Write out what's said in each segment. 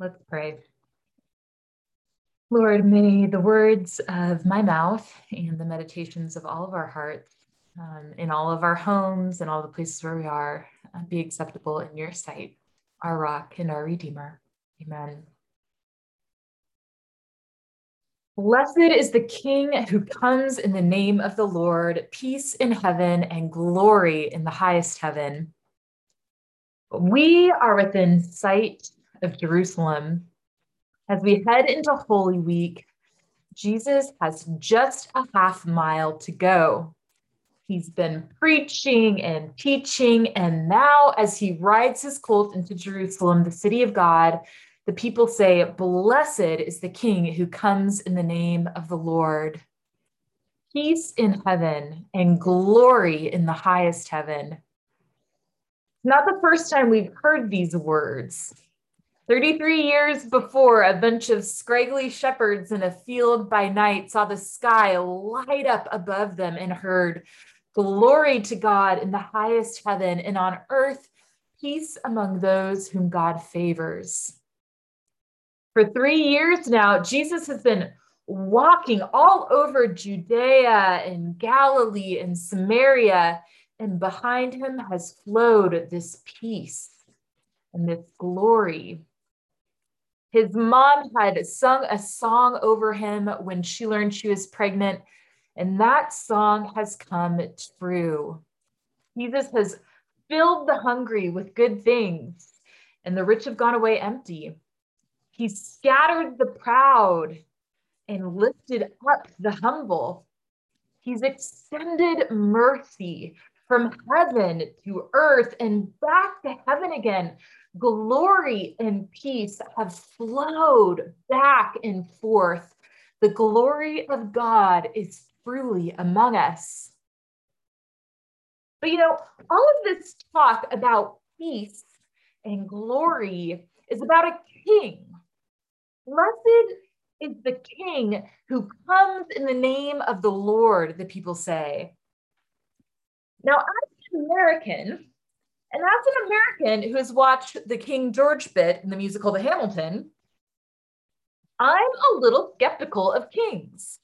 Let's pray. Lord, may the words of my mouth and the meditations of all of our hearts um, in all of our homes and all the places where we are uh, be acceptable in your sight, our rock and our redeemer. Amen. Blessed is the King who comes in the name of the Lord, peace in heaven and glory in the highest heaven. We are within sight of Jerusalem. As we head into Holy Week, Jesus has just a half mile to go. He's been preaching and teaching, and now as he rides his colt into Jerusalem, the city of God, the people say, Blessed is the King who comes in the name of the Lord. Peace in heaven and glory in the highest heaven. It's not the first time we've heard these words. 33 years before, a bunch of scraggly shepherds in a field by night saw the sky light up above them and heard, Glory to God in the highest heaven, and on earth, peace among those whom God favors. For three years now, Jesus has been walking all over Judea and Galilee and Samaria, and behind him has flowed this peace and this glory. His mom had sung a song over him when she learned she was pregnant, and that song has come true. Jesus has filled the hungry with good things, and the rich have gone away empty. He scattered the proud and lifted up the humble. He's extended mercy from heaven to earth and back to heaven again glory and peace have flowed back and forth. The glory of God is truly among us. But you know, all of this talk about peace and glory is about a king. Blessed is the king who comes in the name of the Lord, the people say. Now, as an American, and as an American who has watched the King George bit in the musical The Hamilton, I'm a little skeptical of kings.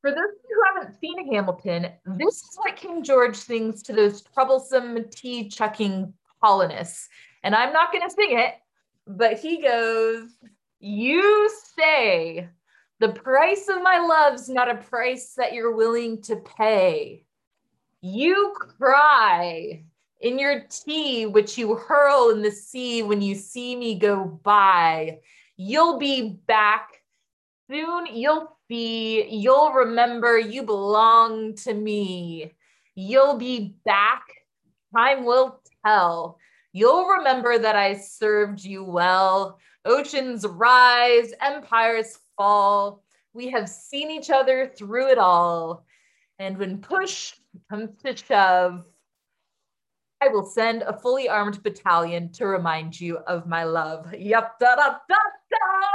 For those of you who haven't seen Hamilton, this is what King George sings to those troublesome tea chucking colonists. And I'm not going to sing it, but he goes, You say the price of my love's not a price that you're willing to pay. You cry in your tea, which you hurl in the sea when you see me go by. You'll be back soon. You'll see, you'll remember you belong to me. You'll be back. Time will tell. You'll remember that I served you well. Oceans rise, empires fall. We have seen each other through it all. And when push comes to shove, I will send a fully armed battalion to remind you of my love. Yep, da da da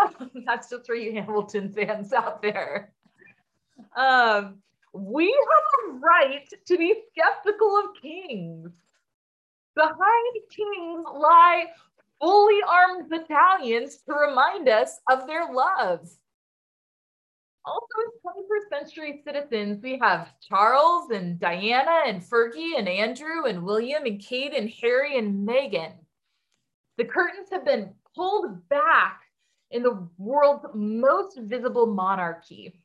da. That's just for you Hamilton fans out there. Um, we have a right to be skeptical of kings. Behind kings lie fully armed battalions to remind us of their love. Also, as 21st century citizens, we have Charles and Diana and Fergie and Andrew and William and Kate and Harry and Meghan. The curtains have been pulled back in the world's most visible monarchy.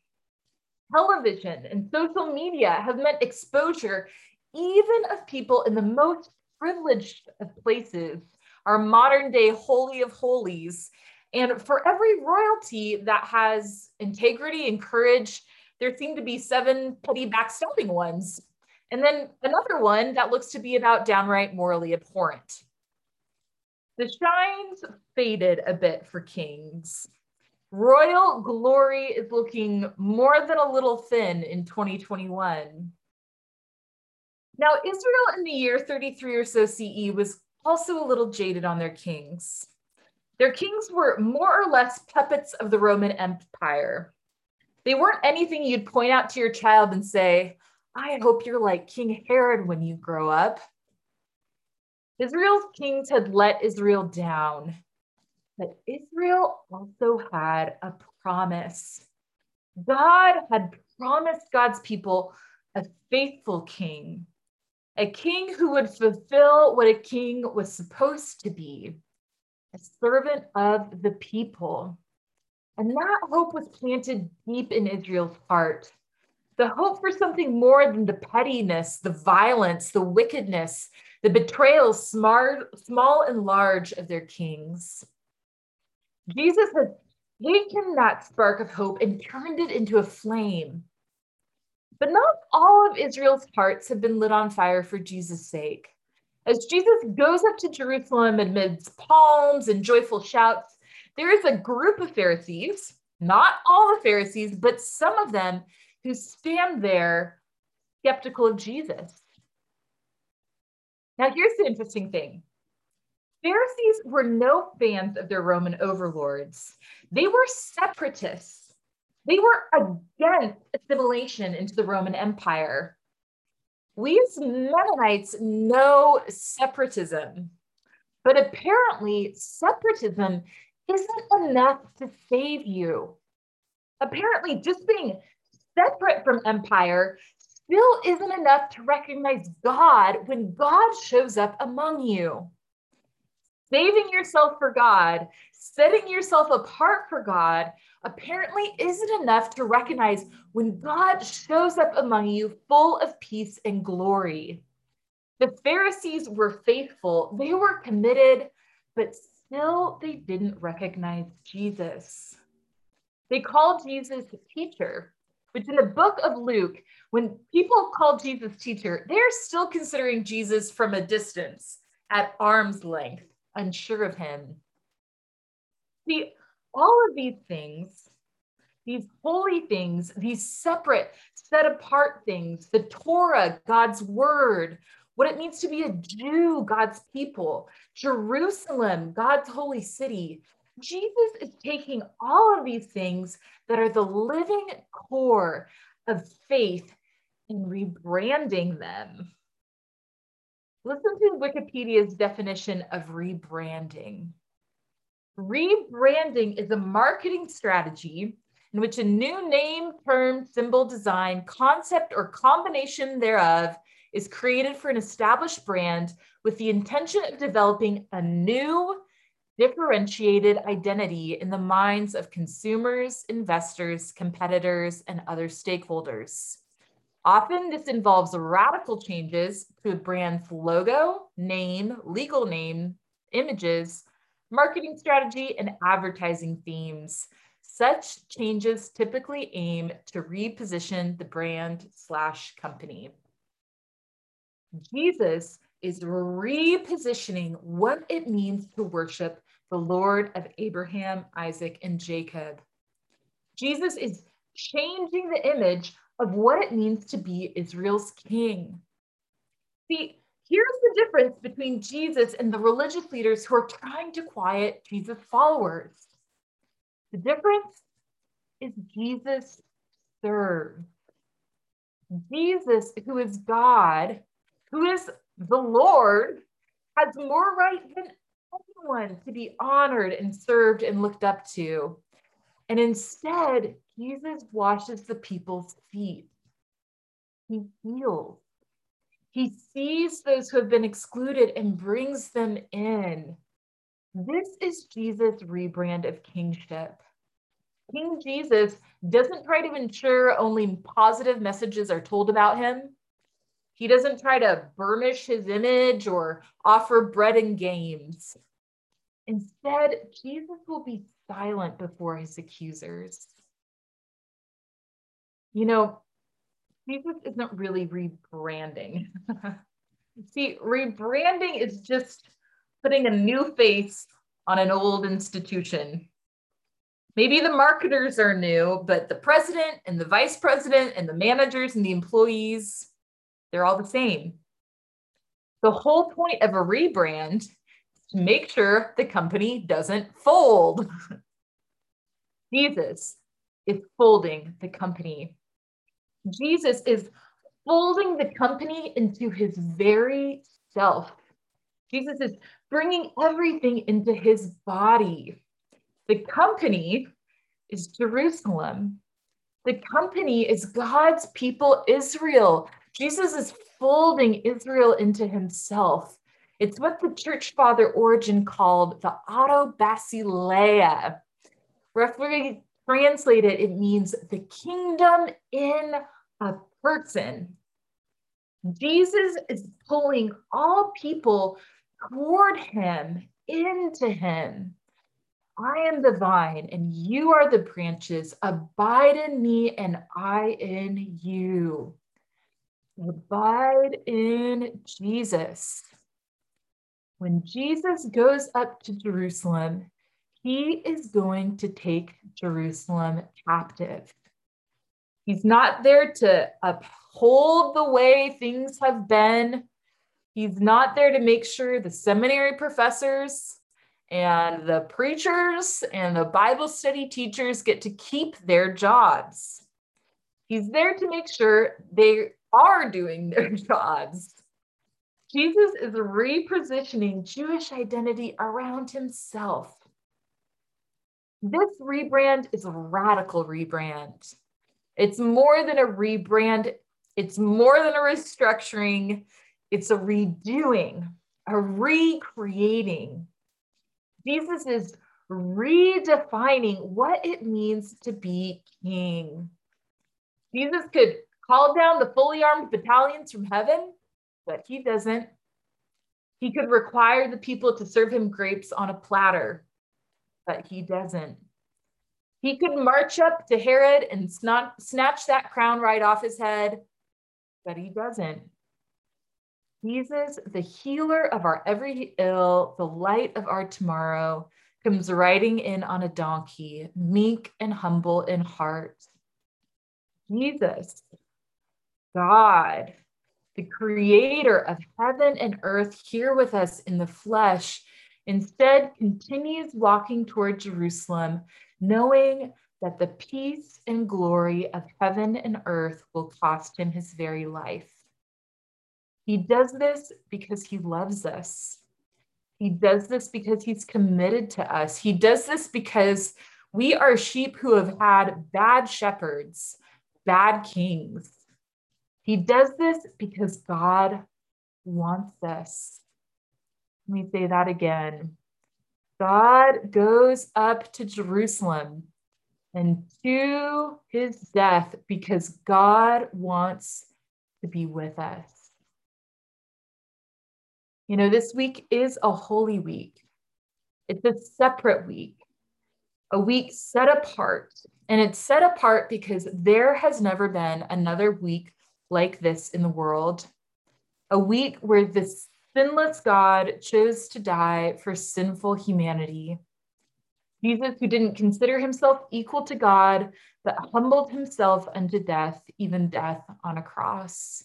Television and social media have meant exposure even of people in the most privileged of places, our modern day holy of holies, and for every royalty that has integrity and courage, there seem to be seven petty backstabbing ones. And then another one that looks to be about downright morally abhorrent. The shines faded a bit for kings. Royal glory is looking more than a little thin in 2021. Now, Israel in the year 33 or so CE was also a little jaded on their kings. Their kings were more or less puppets of the Roman Empire. They weren't anything you'd point out to your child and say, I hope you're like King Herod when you grow up. Israel's kings had let Israel down. But Israel also had a promise. God had promised God's people a faithful king, a king who would fulfill what a king was supposed to be, servant of the people. And that hope was planted deep in Israel's heart. The hope for something more than the pettiness, the violence, the wickedness, the betrayals, smart, small and large, of their kings. Jesus has taken that spark of hope and turned it into a flame. But not all of Israel's hearts have been lit on fire for Jesus' sake. As Jesus goes up to Jerusalem amidst palms and joyful shouts, there is a group of Pharisees, not all the Pharisees, but some of them who stand there skeptical of Jesus. Now, here's the interesting thing Pharisees were no fans of their Roman overlords, they were separatists. They were against assimilation into the Roman Empire. We as Mennonites know separatism, but apparently, separatism isn't enough to save you. Apparently, just being separate from empire still isn't enough to recognize God when God shows up among you. Saving yourself for God, setting yourself apart for God, apparently isn't enough to recognize when God shows up among you full of peace and glory. The Pharisees were faithful, they were committed, but still they didn't recognize Jesus. They called Jesus teacher, which in the book of Luke, when people call Jesus teacher, they're still considering Jesus from a distance, at arm's length, unsure of him. See, all of these things, these holy things, these separate, set apart things, the Torah, God's word, what it means to be a Jew, God's people, Jerusalem, God's holy city. Jesus is taking all of these things that are the living core of faith and rebranding them. Listen to Wikipedia's definition of rebranding. Rebranding is a marketing strategy in which a new name, term, symbol, design, concept, or combination thereof is created for an established brand with the intention of developing a new, differentiated identity in the minds of consumers, investors, competitors, and other stakeholders. Often, this involves radical changes to a brand's logo, name, legal name, images, marketing strategy, and advertising themes. Such changes typically aim to reposition the brand slash company. Jesus is repositioning what it means to worship the Lord of Abraham, Isaac, and Jacob. Jesus is changing the image of what it means to be Israel's king. See, here's the difference between Jesus and the religious leaders who are trying to quiet Jesus' followers. The difference is Jesus serves. Jesus, who is God, who is the Lord, has more right than anyone to be honored and served and looked up to. And instead, Jesus washes the people's feet. He heals. He sees those who have been excluded and brings them in. This is Jesus' rebrand of kingship. King Jesus doesn't try to ensure only positive messages are told about him. He doesn't try to burnish his image or offer bread and games. Instead, Jesus will be silent before his accusers. You know, Jesus isn't really rebranding. See, rebranding is just putting a new face on an old institution. Maybe the marketers are new, but the president and the vice president and the managers and the employees, they're all the same. The whole point of a rebrand is to make sure the company doesn't fold. Jesus is folding the company. Jesus is folding the company into his very self. Jesus is bringing everything into his body. The company is Jerusalem. The company is God's people, Israel. Jesus is folding Israel into himself. It's what the church father Origen called the autobasileia. Roughly translated, it means the kingdom in a person. Jesus is pulling all people toward him, into him. I am the vine and you are the branches. Abide in me and I in you. Abide in Jesus. When Jesus goes up to Jerusalem, he is going to take Jerusalem captive. He's not there to uphold the way things have been. He's not there to make sure the seminary professors and the preachers and the Bible study teachers get to keep their jobs. He's there to make sure they are doing their jobs. Jesus is repositioning Jewish identity around himself. This rebrand is a radical rebrand. It's more than a rebrand, it's more than a restructuring, it's a redoing, a recreating. Jesus is redefining what it means to be king. Jesus could call down the fully armed battalions from heaven, but he doesn't. He could require the people to serve him grapes on a platter, but he doesn't. He could march up to Herod and snatch that crown right off his head, but he doesn't. Jesus, the healer of our every ill, the light of our tomorrow, comes riding in on a donkey, meek and humble in heart. Jesus, God, the creator of heaven and earth, here with us in the flesh, instead continues walking toward Jerusalem, knowing that the peace and glory of heaven and earth will cost him his very life. He does this because he loves us. He does this because he's committed to us. He does this because we are sheep who have had bad shepherds, bad kings. He does this because God wants us. Let me say that again. God goes up to Jerusalem and to his death because God wants to be with us. You know, this week is a holy week. It's a separate week, a week set apart. And it's set apart because there has never been another week like this in the world. A week where this sinless God chose to die for sinful humanity. Jesus, who didn't consider himself equal to God, but humbled himself unto death, even death on a cross.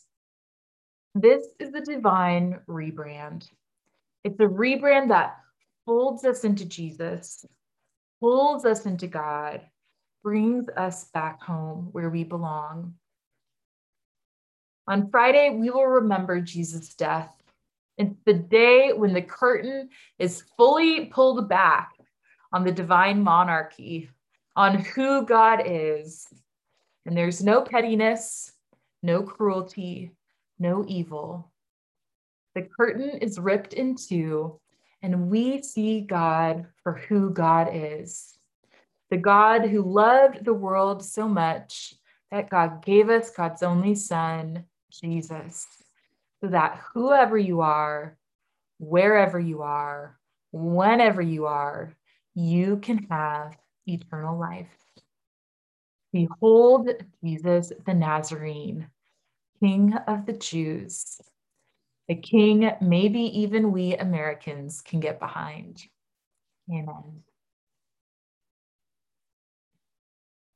This is the divine rebrand. It's a rebrand that folds us into Jesus, pulls us into God, brings us back home where we belong. On Friday, we will remember Jesus' death. It's the day when the curtain is fully pulled back on the divine monarchy, on who God is. And there's no pettiness, no cruelty, no evil. The curtain is ripped in two, and we see God for who God is the God who loved the world so much that God gave us God's only Son, Jesus, that whoever you are, wherever you are, whenever you are, you can have eternal life. Behold Jesus the Nazarene King of the Jews, the King maybe even we Americans can get behind. Amen.